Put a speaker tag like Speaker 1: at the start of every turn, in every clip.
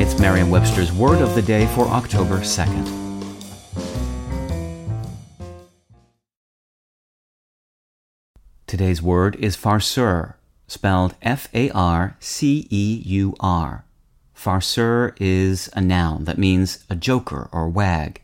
Speaker 1: It's Merriam-Webster's Word of the Day for October 2nd. Today's word is farceur, spelled F-A-R-C-E-U-R. Farceur is a noun that means a joker or wag.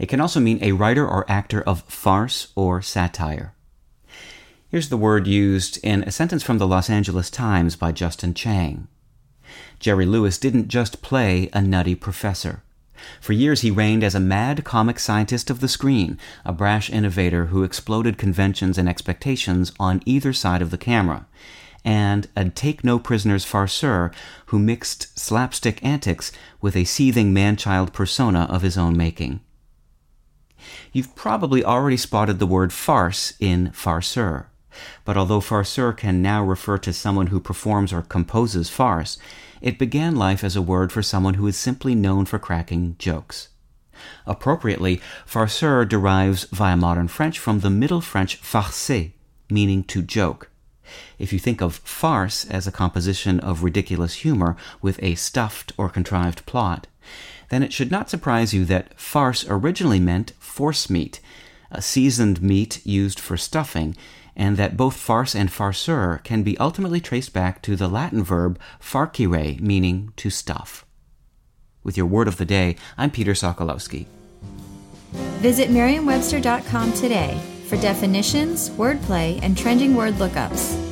Speaker 1: It can also mean a writer or actor of farce or satire. Here's the word used in a sentence from the Los Angeles Times by Justin Chang. Jerry Lewis didn't just play a nutty professor. For years, he reigned as a mad comic scientist of the screen, a brash innovator who exploded conventions and expectations on either side of the camera, and a take no prisoners farceur who mixed slapstick antics with a seething man child persona of his own making. You've probably already spotted the word farce in farceur. But although farceur can now refer to someone who performs or composes farce, it began life as a word for someone who is simply known for cracking jokes. Appropriately, farceur derives via modern French from the Middle French farcer, meaning to joke. If you think of farce as a composition of ridiculous humor with a stuffed or contrived plot, then it should not surprise you that farce originally meant force meat, a seasoned meat used for stuffing, and that both farce and farceur can be ultimately traced back to the Latin verb farcire, meaning to stuff. With your word of the day, I'm Peter Sokolowski.
Speaker 2: Visit merriam-webster.com today for definitions, wordplay, and trending word lookups.